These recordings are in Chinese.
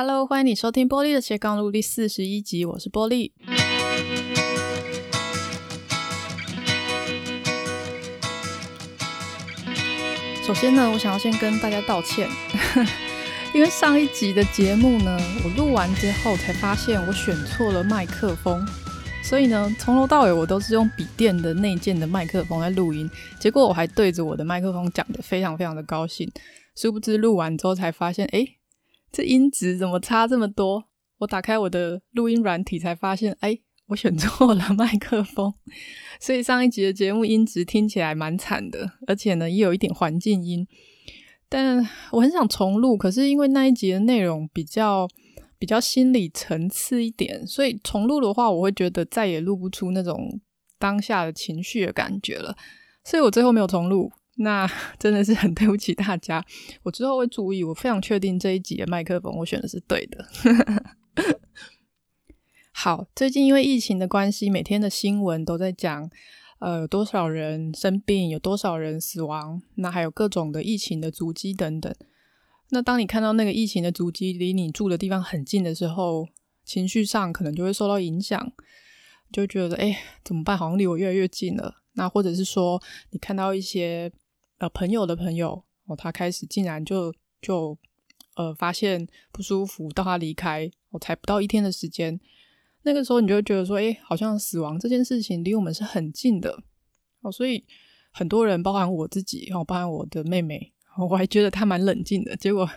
Hello，欢迎你收听玻璃的斜杠路第四十一集，我是玻璃。首先呢，我想要先跟大家道歉，因为上一集的节目呢，我录完之后才发现我选错了麦克风。所以呢，从头到尾我都是用笔电的内建的麦克风在录音，结果我还对着我的麦克风讲得非常非常的高兴，殊不知录完之后才发现，诶，这音质怎么差这么多？我打开我的录音软体才发现，诶，我选错了麦克风，所以上一集的节目音质听起来蛮惨的，而且呢，也有一点环境音。但我很想重录，可是因为那一集的内容比较。比较心理层次一点，所以重录的话，我会觉得再也录不出那种当下的情绪的感觉了，所以我最后没有重录。那 真的是很对不起大家，我之后会注意。我非常确定这一集的麦克风我选的是对的。好，最近因为疫情的关系，每天的新闻都在讲，呃，有多少人生病，有多少人死亡，那还有各种的疫情的足迹等等。那当你看到那个疫情的足迹离你住的地方很近的时候，情绪上可能就会受到影响，就觉得哎，怎么办？好像离我越来越近了。那或者是说，你看到一些呃朋友的朋友哦，他开始竟然就就呃发现不舒服，到他离开，我、哦、才不到一天的时间，那个时候你就会觉得说，哎，好像死亡这件事情离我们是很近的哦。所以很多人，包含我自己哦，包含我的妹妹。我还觉得他蛮冷静的，结果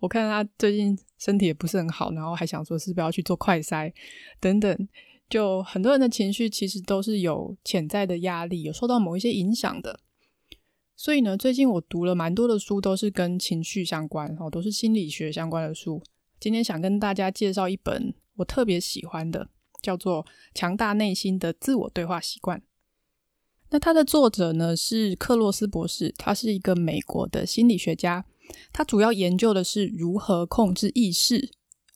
我看他最近身体也不是很好，然后还想说是不是要去做快筛等等，就很多人的情绪其实都是有潜在的压力，有受到某一些影响的。所以呢，最近我读了蛮多的书，都是跟情绪相关，哦，都是心理学相关的书。今天想跟大家介绍一本我特别喜欢的，叫做《强大内心的自我对话习惯》。那它的作者呢，是克洛斯博士，他是一个美国的心理学家，他主要研究的是如何控制意识。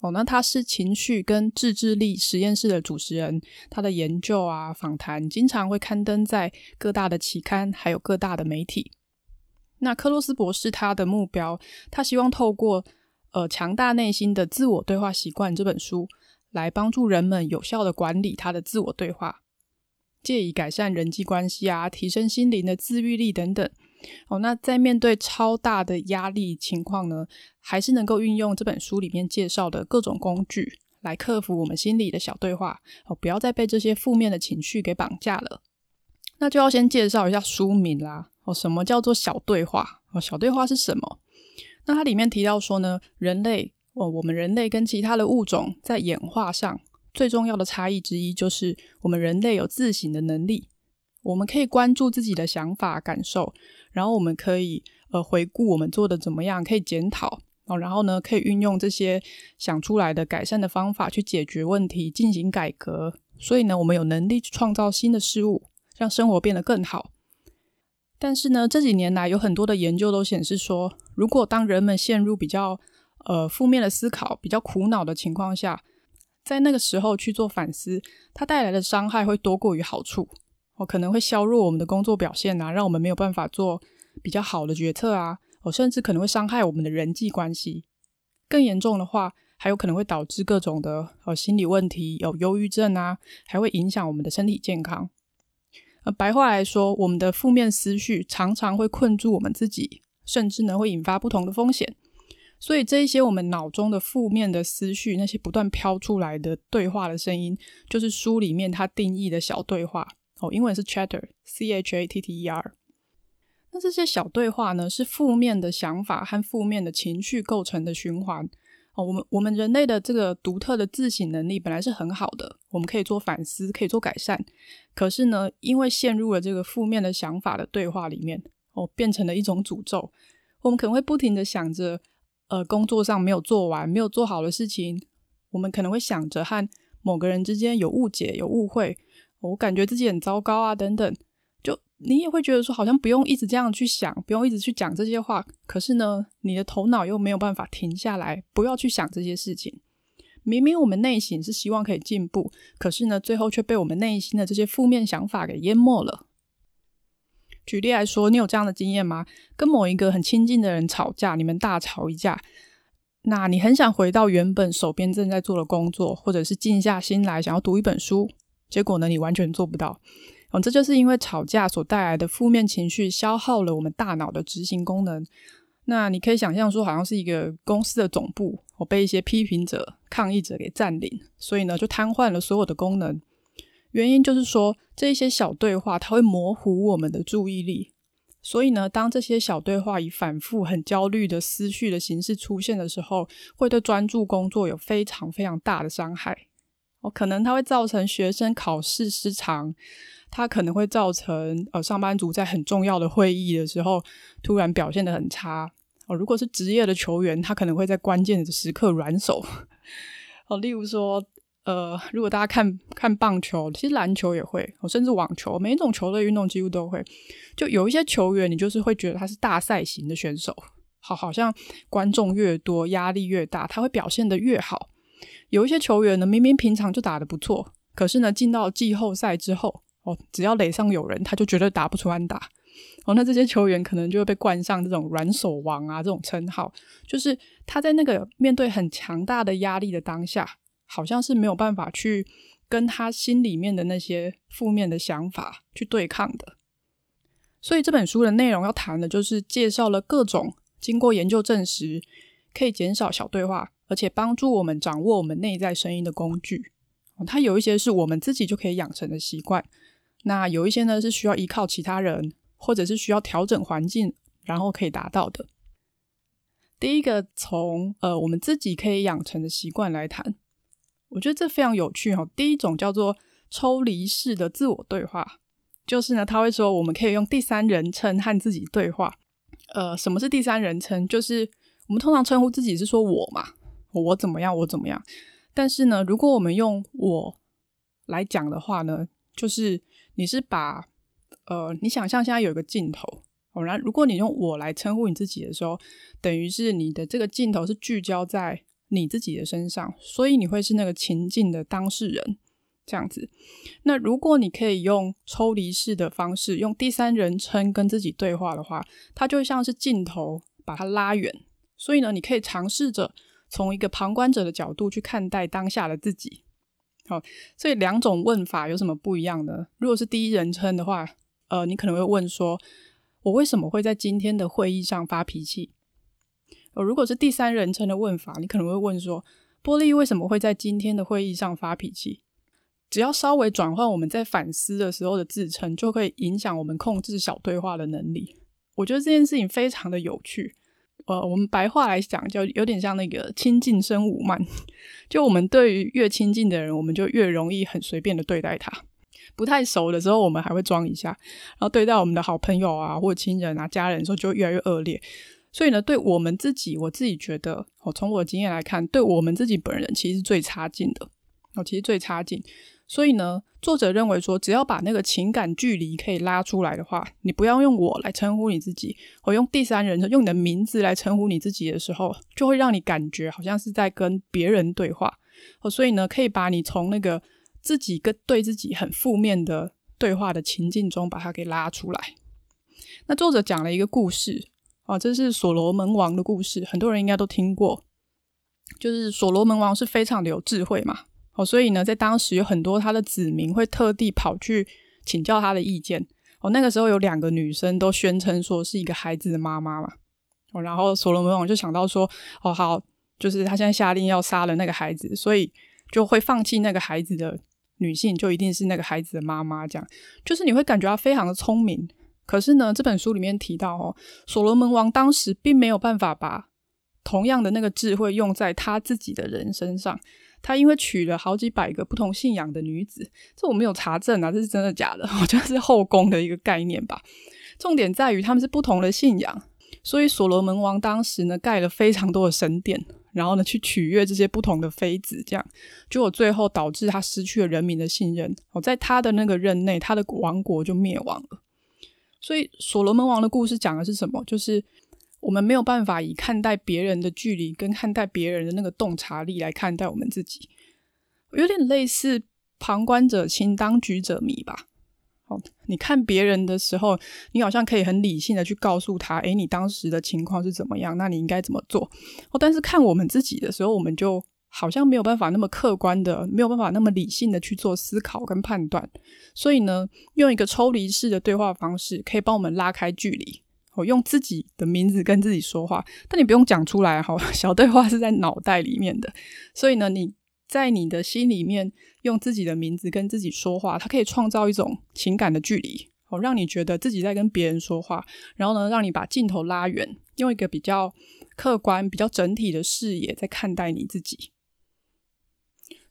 哦，那他是情绪跟自制力实验室的主持人，他的研究啊、访谈经常会刊登在各大的期刊，还有各大的媒体。那克洛斯博士他的目标，他希望透过呃强大内心的自我对话习惯这本书，来帮助人们有效的管理他的自我对话。借以改善人际关系啊，提升心灵的自愈力等等。哦，那在面对超大的压力情况呢，还是能够运用这本书里面介绍的各种工具来克服我们心里的小对话。哦，不要再被这些负面的情绪给绑架了。那就要先介绍一下书名啦。哦，什么叫做小对话？哦，小对话是什么？那它里面提到说呢，人类，哦，我们人类跟其他的物种在演化上。最重要的差异之一就是，我们人类有自省的能力，我们可以关注自己的想法、感受，然后我们可以呃回顾我们做的怎么样，可以检讨哦，然后呢可以运用这些想出来的改善的方法去解决问题，进行改革。所以呢，我们有能力去创造新的事物，让生活变得更好。但是呢，这几年来有很多的研究都显示说，如果当人们陷入比较呃负面的思考、比较苦恼的情况下，在那个时候去做反思，它带来的伤害会多过于好处。哦，可能会削弱我们的工作表现啊，让我们没有办法做比较好的决策啊。哦，甚至可能会伤害我们的人际关系。更严重的话，还有可能会导致各种的呃心理问题，有忧郁症啊，还会影响我们的身体健康。呃，白话来说，我们的负面思绪常常会困住我们自己，甚至呢会引发不同的风险。所以这一些我们脑中的负面的思绪，那些不断飘出来的对话的声音，就是书里面它定义的小对话哦，英文是 chatter，c h a t t e r。那这些小对话呢，是负面的想法和负面的情绪构成的循环哦。我们我们人类的这个独特的自省能力本来是很好的，我们可以做反思，可以做改善。可是呢，因为陷入了这个负面的想法的对话里面哦，变成了一种诅咒。我们可能会不停的想着。呃，工作上没有做完、没有做好的事情，我们可能会想着和某个人之间有误解、有误会，我感觉自己很糟糕啊，等等。就你也会觉得说，好像不用一直这样去想，不用一直去讲这些话。可是呢，你的头脑又没有办法停下来，不要去想这些事情。明明我们内心是希望可以进步，可是呢，最后却被我们内心的这些负面想法给淹没了。举例来说，你有这样的经验吗？跟某一个很亲近的人吵架，你们大吵一架，那你很想回到原本手边正在做的工作，或者是静下心来想要读一本书，结果呢，你完全做不到。哦，这就是因为吵架所带来的负面情绪消耗了我们大脑的执行功能。那你可以想象说，好像是一个公司的总部，我被一些批评者、抗议者给占领，所以呢，就瘫痪了所有的功能。原因就是说，这一些小对话它会模糊我们的注意力。所以呢，当这些小对话以反复、很焦虑的思绪的形式出现的时候，会对专注工作有非常非常大的伤害。哦，可能它会造成学生考试失常，它可能会造成呃上班族在很重要的会议的时候突然表现的很差。哦，如果是职业的球员，他可能会在关键的时刻软手。哦，例如说。呃，如果大家看看棒球，其实篮球也会，哦甚至网球，每一种球类运动几乎都会。就有一些球员，你就是会觉得他是大赛型的选手，好，好像观众越多，压力越大，他会表现得越好。有一些球员呢，明明平常就打得不错，可是呢，进到季后赛之后，哦，只要垒上有人，他就绝对打不出安打。哦，那这些球员可能就会被冠上这种软手王啊这种称号，就是他在那个面对很强大的压力的当下。好像是没有办法去跟他心里面的那些负面的想法去对抗的，所以这本书的内容要谈的就是介绍了各种经过研究证实可以减少小对话，而且帮助我们掌握我们内在声音的工具。它有一些是我们自己就可以养成的习惯，那有一些呢是需要依靠其他人，或者是需要调整环境，然后可以达到的。第一个从呃我们自己可以养成的习惯来谈。我觉得这非常有趣哈。第一种叫做抽离式的自我对话，就是呢，他会说我们可以用第三人称和自己对话。呃，什么是第三人称？就是我们通常称呼自己是说我嘛，我怎么样，我怎么样。但是呢，如果我们用我来讲的话呢，就是你是把呃，你想象现在有一个镜头，哦然后如果你用我来称呼你自己的时候，等于是你的这个镜头是聚焦在。你自己的身上，所以你会是那个情境的当事人，这样子。那如果你可以用抽离式的方式，用第三人称跟自己对话的话，它就像是镜头把它拉远。所以呢，你可以尝试着从一个旁观者的角度去看待当下的自己。好，所以两种问法有什么不一样呢？如果是第一人称的话，呃，你可能会问说：“我为什么会在今天的会议上发脾气？”呃，如果是第三人称的问法，你可能会问说：“波莉为什么会在今天的会议上发脾气？”只要稍微转换我们在反思的时候的自称，就会影响我们控制小对话的能力。我觉得这件事情非常的有趣。呃，我们白话来讲，就有点像那个亲近生武慢。就我们对于越亲近的人，我们就越容易很随便的对待他；不太熟的时候，我们还会装一下；然后对待我们的好朋友啊，或者亲人啊、家人的时候，就越来越恶劣。所以呢，对我们自己，我自己觉得，我从我的经验来看，对我们自己本人其实最差劲的。哦，其实最差劲。所以呢，作者认为说，只要把那个情感距离可以拉出来的话，你不要用我来称呼你自己，我用第三人称，用你的名字来称呼你自己的时候，就会让你感觉好像是在跟别人对话。哦，所以呢，可以把你从那个自己跟对自己很负面的对话的情境中，把它给拉出来。那作者讲了一个故事。哦，这是所罗门王的故事，很多人应该都听过。就是所罗门王是非常的有智慧嘛，哦，所以呢，在当时有很多他的子民会特地跑去请教他的意见。哦，那个时候有两个女生都宣称说是一个孩子的妈妈嘛。哦，然后所罗门王就想到说，哦，好，就是他现在下令要杀了那个孩子，所以就会放弃那个孩子的女性，就一定是那个孩子的妈妈。这样，就是你会感觉他非常的聪明。可是呢，这本书里面提到哦，所罗门王当时并没有办法把同样的那个智慧用在他自己的人身上。他因为娶了好几百个不同信仰的女子，这我没有查证啊，这是真的假的？我觉得是后宫的一个概念吧。重点在于他们是不同的信仰，所以所罗门王当时呢盖了非常多的神殿，然后呢去取悦这些不同的妃子，这样结果最后导致他失去了人民的信任。哦，在他的那个任内，他的王国就灭亡了。所以，所罗门王的故事讲的是什么？就是我们没有办法以看待别人的距离跟看待别人的那个洞察力来看待我们自己，有点类似旁观者清，当局者迷吧。好，你看别人的时候，你好像可以很理性的去告诉他，诶，你当时的情况是怎么样？那你应该怎么做？哦，但是看我们自己的时候，我们就好像没有办法那么客观的，没有办法那么理性的去做思考跟判断。所以呢，用一个抽离式的对话方式，可以帮我们拉开距离。我用自己的名字跟自己说话，但你不用讲出来，好，小对话是在脑袋里面的。所以呢，你在你的心里面用自己的名字跟自己说话，它可以创造一种情感的距离，哦，让你觉得自己在跟别人说话，然后呢，让你把镜头拉远，用一个比较客观、比较整体的视野在看待你自己。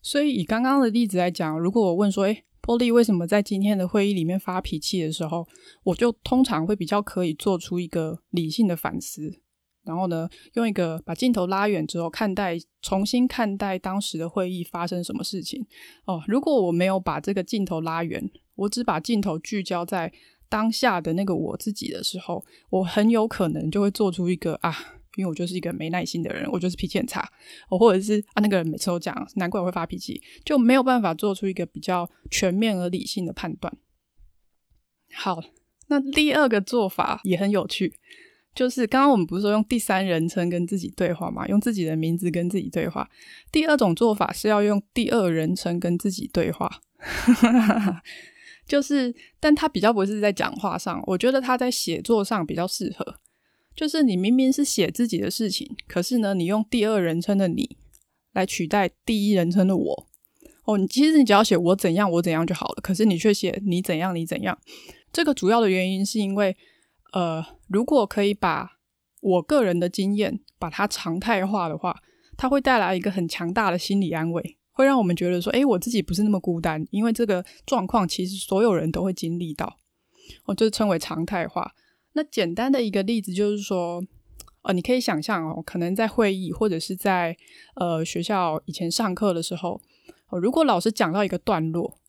所以以刚刚的例子来讲，如果我问说，诶。玻璃为什么在今天的会议里面发脾气的时候，我就通常会比较可以做出一个理性的反思，然后呢，用一个把镜头拉远之后看待，重新看待当时的会议发生什么事情。哦，如果我没有把这个镜头拉远，我只把镜头聚焦在当下的那个我自己的时候，我很有可能就会做出一个啊。因为我就是一个没耐心的人，我就是脾气很差，我或者是啊那个人每次都讲，难怪我会发脾气，就没有办法做出一个比较全面而理性的判断。好，那第二个做法也很有趣，就是刚刚我们不是说用第三人称跟自己对话吗？用自己的名字跟自己对话。第二种做法是要用第二人称跟自己对话，就是，但他比较不是在讲话上，我觉得他在写作上比较适合。就是你明明是写自己的事情，可是呢，你用第二人称的你来取代第一人称的我。哦，你其实你只要写我怎样我怎样就好了，可是你却写你怎样你怎样。这个主要的原因是因为，呃，如果可以把我个人的经验把它常态化的话，它会带来一个很强大的心理安慰，会让我们觉得说，诶，我自己不是那么孤单，因为这个状况其实所有人都会经历到。哦，就是称为常态化。那简单的一个例子就是说，呃，你可以想象哦，可能在会议或者是在呃学校以前上课的时候，哦，如果老师讲到一个段落，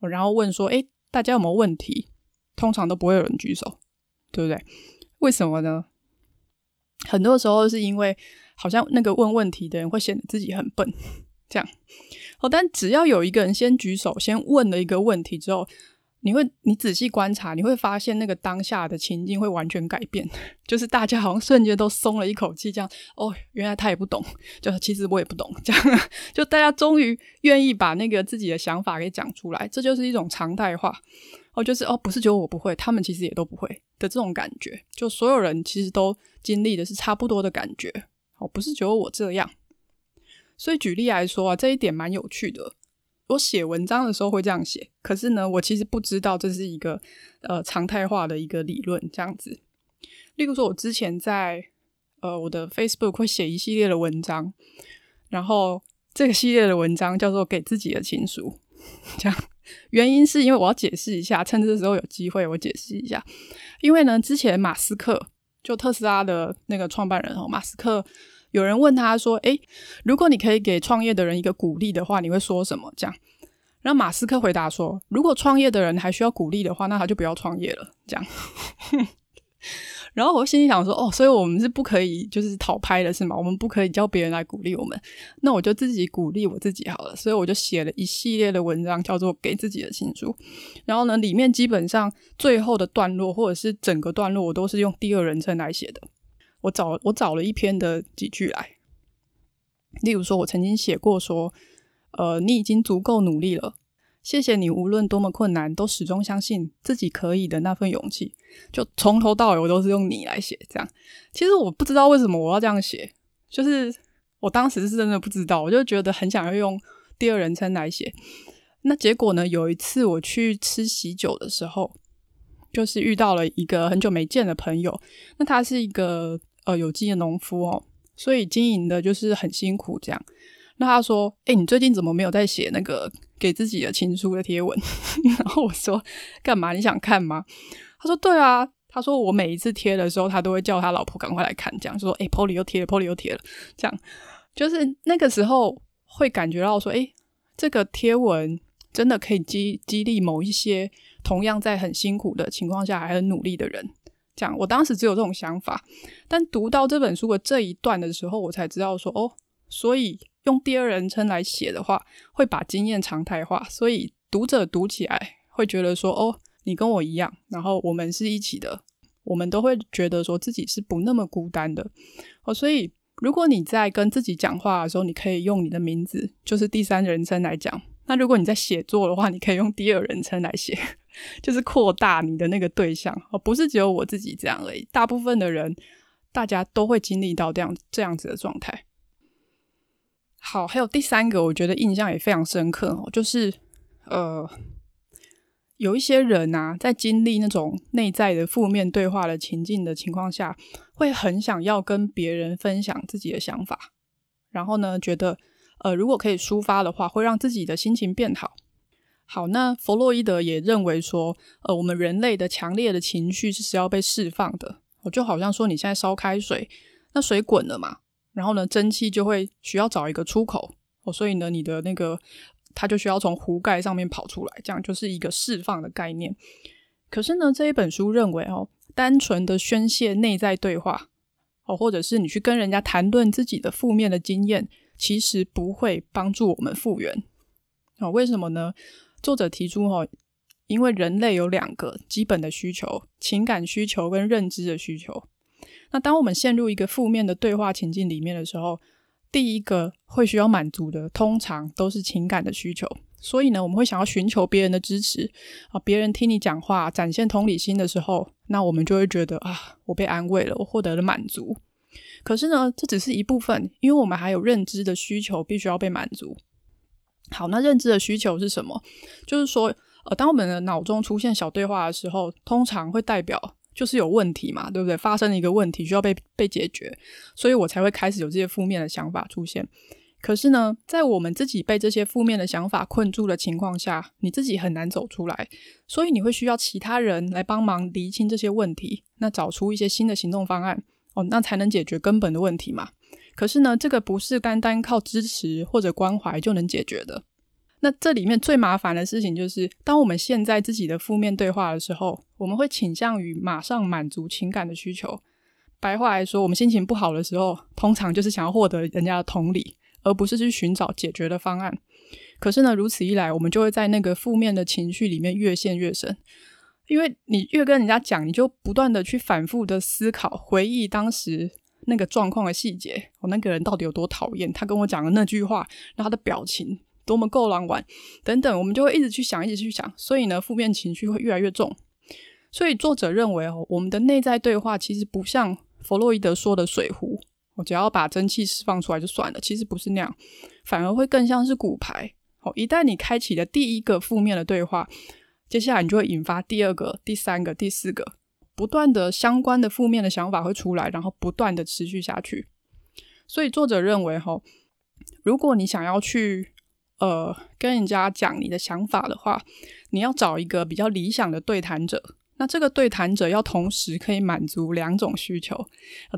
然后问说，诶，大家有没有问题？通常都不会有人举手，对不对？为什么呢？很多时候是因为好像那个问问题的人会显得自己很笨，这样。哦，但只要有一个人先举手，先问了一个问题之后。你会，你仔细观察，你会发现那个当下的情境会完全改变，就是大家好像瞬间都松了一口气，这样哦，原来他也不懂，就其实我也不懂，这样。就大家终于愿意把那个自己的想法给讲出来，这就是一种常态化。哦，就是哦，不是只有我不会，他们其实也都不会的这种感觉，就所有人其实都经历的是差不多的感觉哦，不是只有我这样，所以举例来说啊，这一点蛮有趣的。我写文章的时候会这样写，可是呢，我其实不知道这是一个呃常态化的一个理论这样子。例如说，我之前在呃我的 Facebook 会写一系列的文章，然后这个系列的文章叫做《给自己的情书》，这样原因是因为我要解释一下，趁这个时候有机会我解释一下，因为呢，之前马斯克就特斯拉的那个创办人哦，马斯克。有人问他说：“诶，如果你可以给创业的人一个鼓励的话，你会说什么？”这样，然后马斯克回答说：“如果创业的人还需要鼓励的话，那他就不要创业了。”这样，然后我心里想说：“哦，所以我们是不可以就是讨拍的是吗？我们不可以叫别人来鼓励我们，那我就自己鼓励我自己好了。”所以我就写了一系列的文章，叫做《给自己的情书》。然后呢，里面基本上最后的段落或者是整个段落，我都是用第二人称来写的。我找我找了一篇的几句来，例如说，我曾经写过说，呃，你已经足够努力了，谢谢你，无论多么困难，都始终相信自己可以的那份勇气。就从头到尾，我都是用你来写，这样。其实我不知道为什么我要这样写，就是我当时是真的不知道，我就觉得很想要用第二人称来写。那结果呢？有一次我去吃喜酒的时候，就是遇到了一个很久没见的朋友，那他是一个。呃，有机的农夫哦，所以经营的就是很辛苦这样。那他说：“诶，你最近怎么没有在写那个给自己的情书的贴文？” 然后我说：“干嘛？你想看吗？”他说：“对啊。”他说：“我每一次贴的时候，他都会叫他老婆赶快来看，这样就说：‘诶，Polly 又贴了，Polly 又贴了。’这样就是那个时候会感觉到说：‘诶，这个贴文真的可以激激励某一些同样在很辛苦的情况下还很努力的人。’”讲，我当时只有这种想法，但读到这本书的这一段的时候，我才知道说，哦，所以用第二人称来写的话，会把经验常态化，所以读者读起来会觉得说，哦，你跟我一样，然后我们是一起的，我们都会觉得说自己是不那么孤单的哦。所以，如果你在跟自己讲话的时候，你可以用你的名字，就是第三人称来讲。那如果你在写作的话，你可以用第二人称来写，就是扩大你的那个对象哦，不是只有我自己这样而已。大部分的人，大家都会经历到这样这样子的状态。好，还有第三个，我觉得印象也非常深刻哦，就是呃，有一些人啊，在经历那种内在的负面对话的情境的情况下，会很想要跟别人分享自己的想法，然后呢，觉得呃，如果可以抒发的话，会让自己的心情变好。好，那弗洛伊德也认为说，呃，我们人类的强烈的情绪是需要被释放的。我就好像说，你现在烧开水，那水滚了嘛。然后呢，蒸汽就会需要找一个出口哦，所以呢，你的那个它就需要从壶盖上面跑出来，这样就是一个释放的概念。可是呢，这一本书认为哦，单纯的宣泄内在对话哦，或者是你去跟人家谈论自己的负面的经验，其实不会帮助我们复原哦。为什么呢？作者提出哦，因为人类有两个基本的需求：情感需求跟认知的需求。那当我们陷入一个负面的对话情境里面的时候，第一个会需要满足的，通常都是情感的需求。所以呢，我们会想要寻求别人的支持啊，别人听你讲话，展现同理心的时候，那我们就会觉得啊，我被安慰了，我获得了满足。可是呢，这只是一部分，因为我们还有认知的需求必须要被满足。好，那认知的需求是什么？就是说，呃，当我们的脑中出现小对话的时候，通常会代表。就是有问题嘛，对不对？发生了一个问题需要被被解决，所以我才会开始有这些负面的想法出现。可是呢，在我们自己被这些负面的想法困住的情况下，你自己很难走出来，所以你会需要其他人来帮忙厘清这些问题，那找出一些新的行动方案哦，那才能解决根本的问题嘛。可是呢，这个不是单单靠支持或者关怀就能解决的。那这里面最麻烦的事情就是，当我们陷在自己的负面对话的时候，我们会倾向于马上满足情感的需求。白话来说，我们心情不好的时候，通常就是想要获得人家的同理，而不是去寻找解决的方案。可是呢，如此一来，我们就会在那个负面的情绪里面越陷越深，因为你越跟人家讲，你就不断的去反复的思考、回忆当时那个状况的细节。我那个人到底有多讨厌？他跟我讲的那句话，然后他的表情。多么够狼玩等等，我们就会一直去想，一直去想，所以呢，负面情绪会越来越重。所以作者认为哦，我们的内在对话其实不像弗洛伊德说的水壶，我只要把蒸汽释放出来就算了，其实不是那样，反而会更像是骨牌。哦，一旦你开启了第一个负面的对话，接下来你就会引发第二个、第三个、第四个，不断的相关的负面的想法会出来，然后不断的持续下去。所以作者认为，哈，如果你想要去呃，跟人家讲你的想法的话，你要找一个比较理想的对谈者。那这个对谈者要同时可以满足两种需求。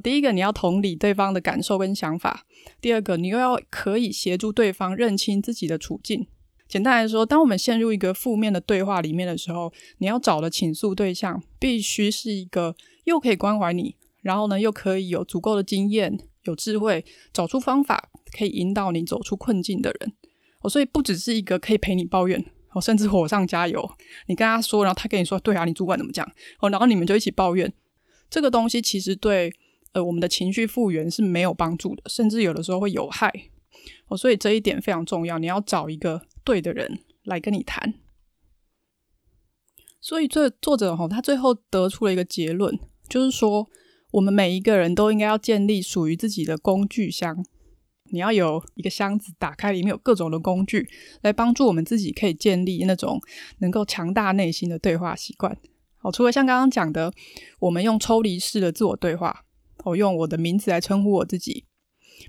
第一个，你要同理对方的感受跟想法；第二个，你又要可以协助对方认清自己的处境。简单来说，当我们陷入一个负面的对话里面的时候，你要找的倾诉对象必须是一个又可以关怀你，然后呢，又可以有足够的经验、有智慧，找出方法可以引导你走出困境的人。哦，所以不只是一个可以陪你抱怨，哦，甚至火上加油。你跟他说，然后他跟你说，对啊，你主管怎么讲？哦，然后你们就一起抱怨。这个东西其实对呃我们的情绪复原是没有帮助的，甚至有的时候会有害。哦，所以这一点非常重要，你要找一个对的人来跟你谈。所以这作者哈，他最后得出了一个结论，就是说我们每一个人都应该要建立属于自己的工具箱。你要有一个箱子，打开里面有各种的工具，来帮助我们自己可以建立那种能够强大内心的对话习惯。好，除了像刚刚讲的，我们用抽离式的自我对话，我用我的名字来称呼我自己，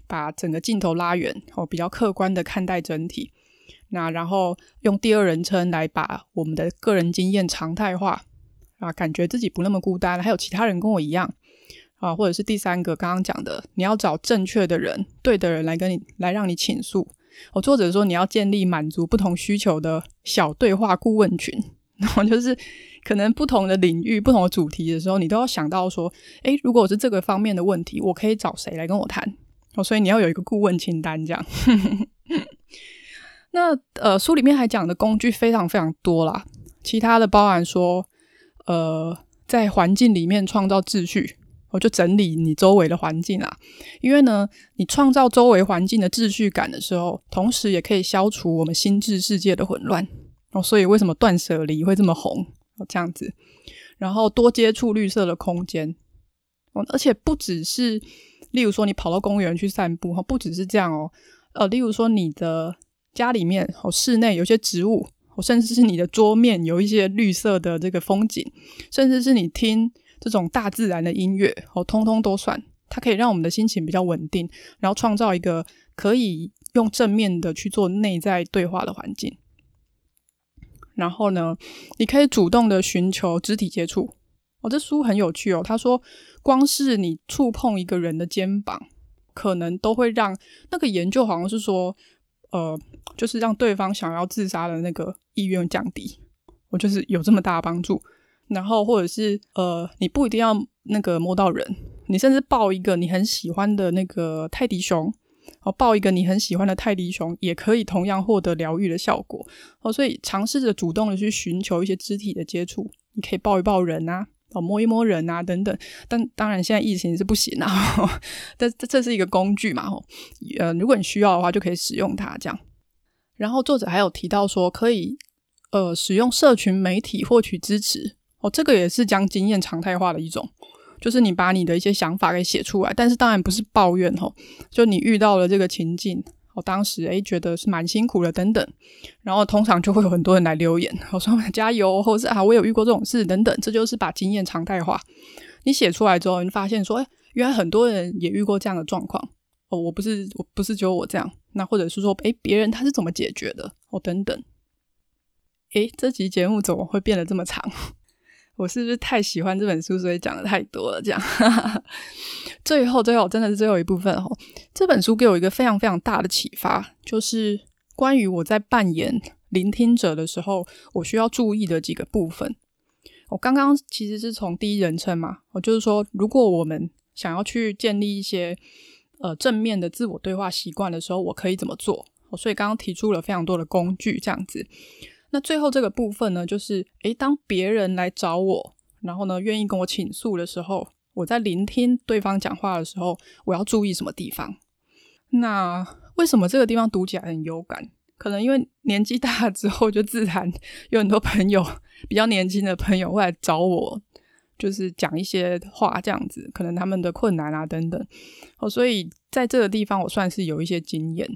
把整个镜头拉远，我比较客观的看待整体。那然后用第二人称来把我们的个人经验常态化，啊，感觉自己不那么孤单，还有其他人跟我一样。啊，或者是第三个刚刚讲的，你要找正确的人、对的人来跟你来让你倾诉。哦，作者说你要建立满足不同需求的小对话顾问群，然后就是可能不同的领域、不同的主题的时候，你都要想到说，诶，如果我是这个方面的问题，我可以找谁来跟我谈？哦，所以你要有一个顾问清单，这样。那呃，书里面还讲的工具非常非常多啦，其他的包含说。呃，在环境里面创造秩序，我就整理你周围的环境啊。因为呢，你创造周围环境的秩序感的时候，同时也可以消除我们心智世界的混乱哦。所以为什么断舍离会这么红？哦，这样子，然后多接触绿色的空间哦，而且不只是，例如说你跑到公园去散步哈，不只是这样哦。呃，例如说你的家里面哦，室内有些植物。甚至是你的桌面有一些绿色的这个风景，甚至是你听这种大自然的音乐，哦，通通都算。它可以让我们的心情比较稳定，然后创造一个可以用正面的去做内在对话的环境。然后呢，你可以主动的寻求肢体接触。哦，这书很有趣哦。他说，光是你触碰一个人的肩膀，可能都会让那个研究好像是说。呃，就是让对方想要自杀的那个意愿降低，我就是有这么大的帮助。然后或者是呃，你不一定要那个摸到人，你甚至抱一个你很喜欢的那个泰迪熊，哦，抱一个你很喜欢的泰迪熊，也可以同样获得疗愈的效果。哦，所以尝试着主动的去寻求一些肢体的接触，你可以抱一抱人啊。哦，摸一摸人啊，等等，但当然现在疫情是不行啊。但这这是一个工具嘛，吼，呃，如果你需要的话，就可以使用它这样。然后作者还有提到说，可以呃使用社群媒体获取支持。哦，这个也是将经验常态化的一种，就是你把你的一些想法给写出来，但是当然不是抱怨吼，就你遇到了这个情境。我当时诶觉得是蛮辛苦的，等等，然后通常就会有很多人来留言，我说 加油，或者是啊我有遇过这种事等等，这就是把经验常态化。你写出来之后，你发现说，诶原来很多人也遇过这样的状况哦，我不是我不是只有我这样，那或者是说，诶别人他是怎么解决的哦，等等。诶这集节目怎么会变得这么长？我是不是太喜欢这本书，所以讲的太多了？这样，最后最后真的是最后一部分哦。这本书给我一个非常非常大的启发，就是关于我在扮演聆听者的时候，我需要注意的几个部分。我刚刚其实是从第一人称嘛，我就是说，如果我们想要去建立一些呃正面的自我对话习惯的时候，我可以怎么做？我所以刚刚提出了非常多的工具，这样子。那最后这个部分呢，就是诶，当别人来找我，然后呢，愿意跟我倾诉的时候，我在聆听对方讲话的时候，我要注意什么地方？那为什么这个地方读起来很有感？可能因为年纪大了之后，就自然有很多朋友，比较年轻的朋友会来找我，就是讲一些话这样子，可能他们的困难啊等等。哦，所以在这个地方，我算是有一些经验。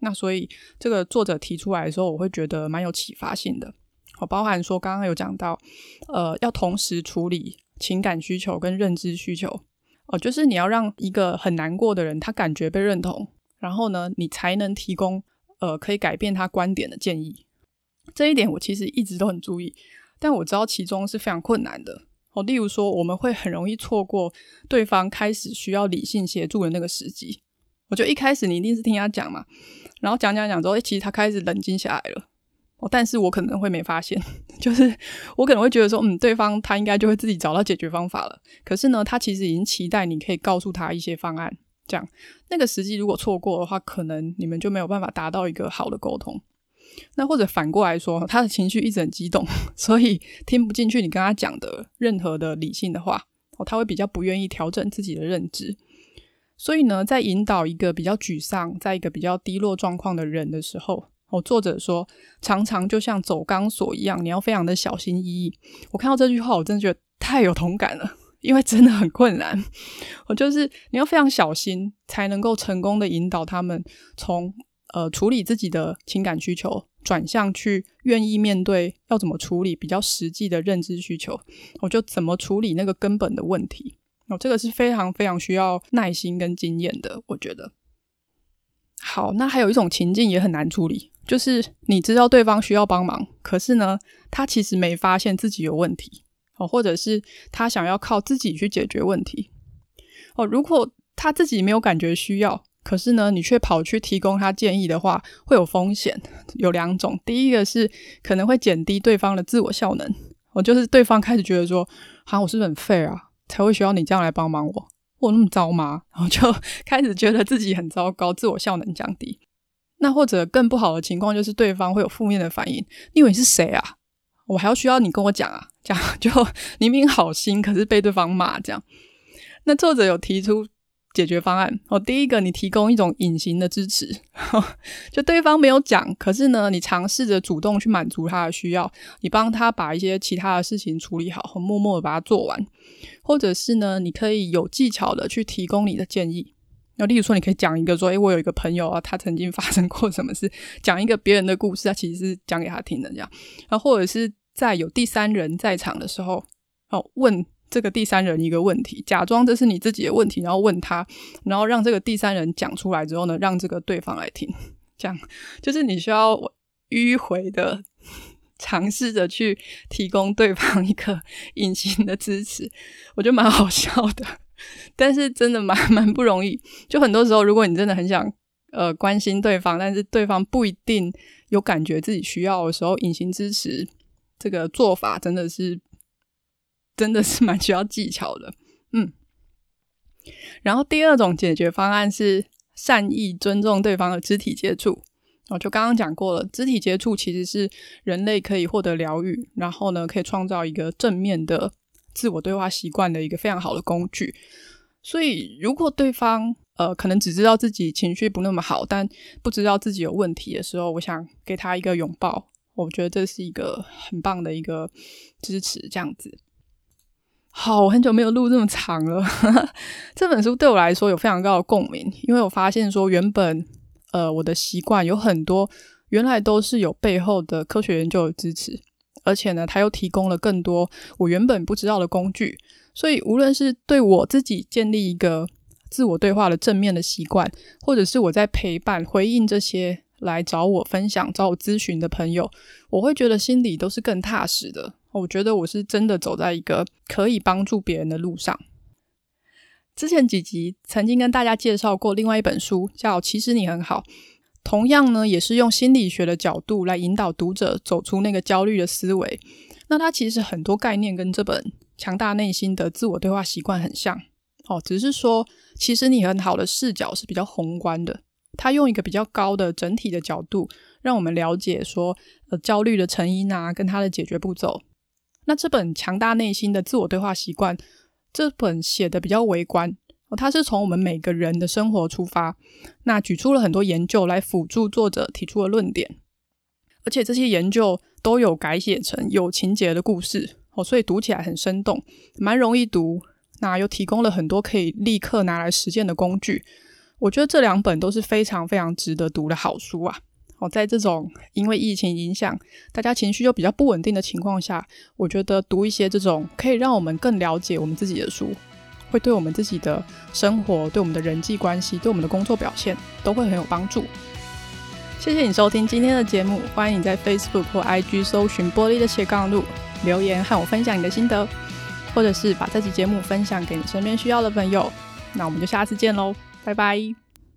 那所以这个作者提出来的时候，我会觉得蛮有启发性的。我包含说刚刚有讲到，呃，要同时处理情感需求跟认知需求，哦、就是你要让一个很难过的人他感觉被认同，然后呢，你才能提供呃可以改变他观点的建议。这一点我其实一直都很注意，但我知道其中是非常困难的。哦，例如说我们会很容易错过对方开始需要理性协助的那个时机。我就一开始你一定是听他讲嘛。然后讲讲讲之后，诶，其实他开始冷静下来了。哦，但是我可能会没发现，就是我可能会觉得说，嗯，对方他应该就会自己找到解决方法了。可是呢，他其实已经期待你可以告诉他一些方案。这样，那个时机如果错过的话，可能你们就没有办法达到一个好的沟通。那或者反过来说，他的情绪一直很激动，所以听不进去你跟他讲的任何的理性的话。哦，他会比较不愿意调整自己的认知。所以呢，在引导一个比较沮丧、在一个比较低落状况的人的时候，哦，作者说，常常就像走钢索一样，你要非常的小心翼翼。我看到这句话，我真的觉得太有同感了，因为真的很困难。我 就是你要非常小心，才能够成功的引导他们从呃处理自己的情感需求，转向去愿意面对要怎么处理比较实际的认知需求。我就怎么处理那个根本的问题。哦，这个是非常非常需要耐心跟经验的，我觉得。好，那还有一种情境也很难处理，就是你知道对方需要帮忙，可是呢，他其实没发现自己有问题，哦，或者是他想要靠自己去解决问题。哦，如果他自己没有感觉需要，可是呢，你却跑去提供他建议的话，会有风险。有两种，第一个是可能会减低对方的自我效能，哦，就是对方开始觉得说，好像我是不是很废啊？才会需要你这样来帮忙我，我那么糟吗？然后就 开始觉得自己很糟糕，自我效能降低。那或者更不好的情况就是对方会有负面的反应，你以为你是谁啊？我还要需要你跟我讲啊？这样 就明明好心，可是被对方骂这样。那作者有提出解决方案哦。第一个，你提供一种隐形的支持，就对方没有讲，可是呢，你尝试着主动去满足他的需要，你帮他把一些其他的事情处理好，默默的把它做完，或者是呢，你可以有技巧的去提供你的建议。那例如说，你可以讲一个说，诶，我有一个朋友啊，他曾经发生过什么事，讲一个别人的故事，他其实是讲给他听的，这样。然后或者是在有第三人在场的时候，哦，问这个第三人一个问题，假装这是你自己的问题，然后问他，然后让这个第三人讲出来之后呢，让这个对方来听，这样就是你需要迂回的尝试着去提供对方一个隐形的支持，我觉得蛮好笑的。但是真的蛮蛮不容易，就很多时候，如果你真的很想呃关心对方，但是对方不一定有感觉自己需要的时候，隐形支持这个做法真的是真的是蛮需要技巧的，嗯。然后第二种解决方案是善意尊重对方的肢体接触，我就刚刚讲过了，肢体接触其实是人类可以获得疗愈，然后呢可以创造一个正面的。自我对话习惯的一个非常好的工具，所以如果对方呃可能只知道自己情绪不那么好，但不知道自己有问题的时候，我想给他一个拥抱，我觉得这是一个很棒的一个支持，这样子。好，很久没有录这么长了，这本书对我来说有非常高的共鸣，因为我发现说原本呃我的习惯有很多原来都是有背后的科学研究的支持。而且呢，它又提供了更多我原本不知道的工具，所以无论是对我自己建立一个自我对话的正面的习惯，或者是我在陪伴、回应这些来找我分享、找我咨询的朋友，我会觉得心里都是更踏实的。我觉得我是真的走在一个可以帮助别人的路上。之前几集曾经跟大家介绍过另外一本书，叫《其实你很好》。同样呢，也是用心理学的角度来引导读者走出那个焦虑的思维。那它其实很多概念跟这本《强大内心的自我对话习惯》很像哦，只是说其实你很好的视角是比较宏观的。它用一个比较高的整体的角度，让我们了解说呃焦虑的成因啊，跟它的解决步骤。那这本《强大内心的自我对话习惯》这本写的比较微观。他是从我们每个人的生活出发，那举出了很多研究来辅助作者提出的论点，而且这些研究都有改写成有情节的故事哦，所以读起来很生动，蛮容易读。那又提供了很多可以立刻拿来实践的工具，我觉得这两本都是非常非常值得读的好书啊！哦，在这种因为疫情影响，大家情绪又比较不稳定的情况下，我觉得读一些这种可以让我们更了解我们自己的书。会对我们自己的生活、对我们的人际关系、对我们的工作表现都会很有帮助。谢谢你收听今天的节目，欢迎你在 Facebook 或 IG 搜寻“玻璃的斜杠路”，留言和我分享你的心得，或者是把这期节目分享给你身边需要的朋友。那我们就下次见喽，拜拜。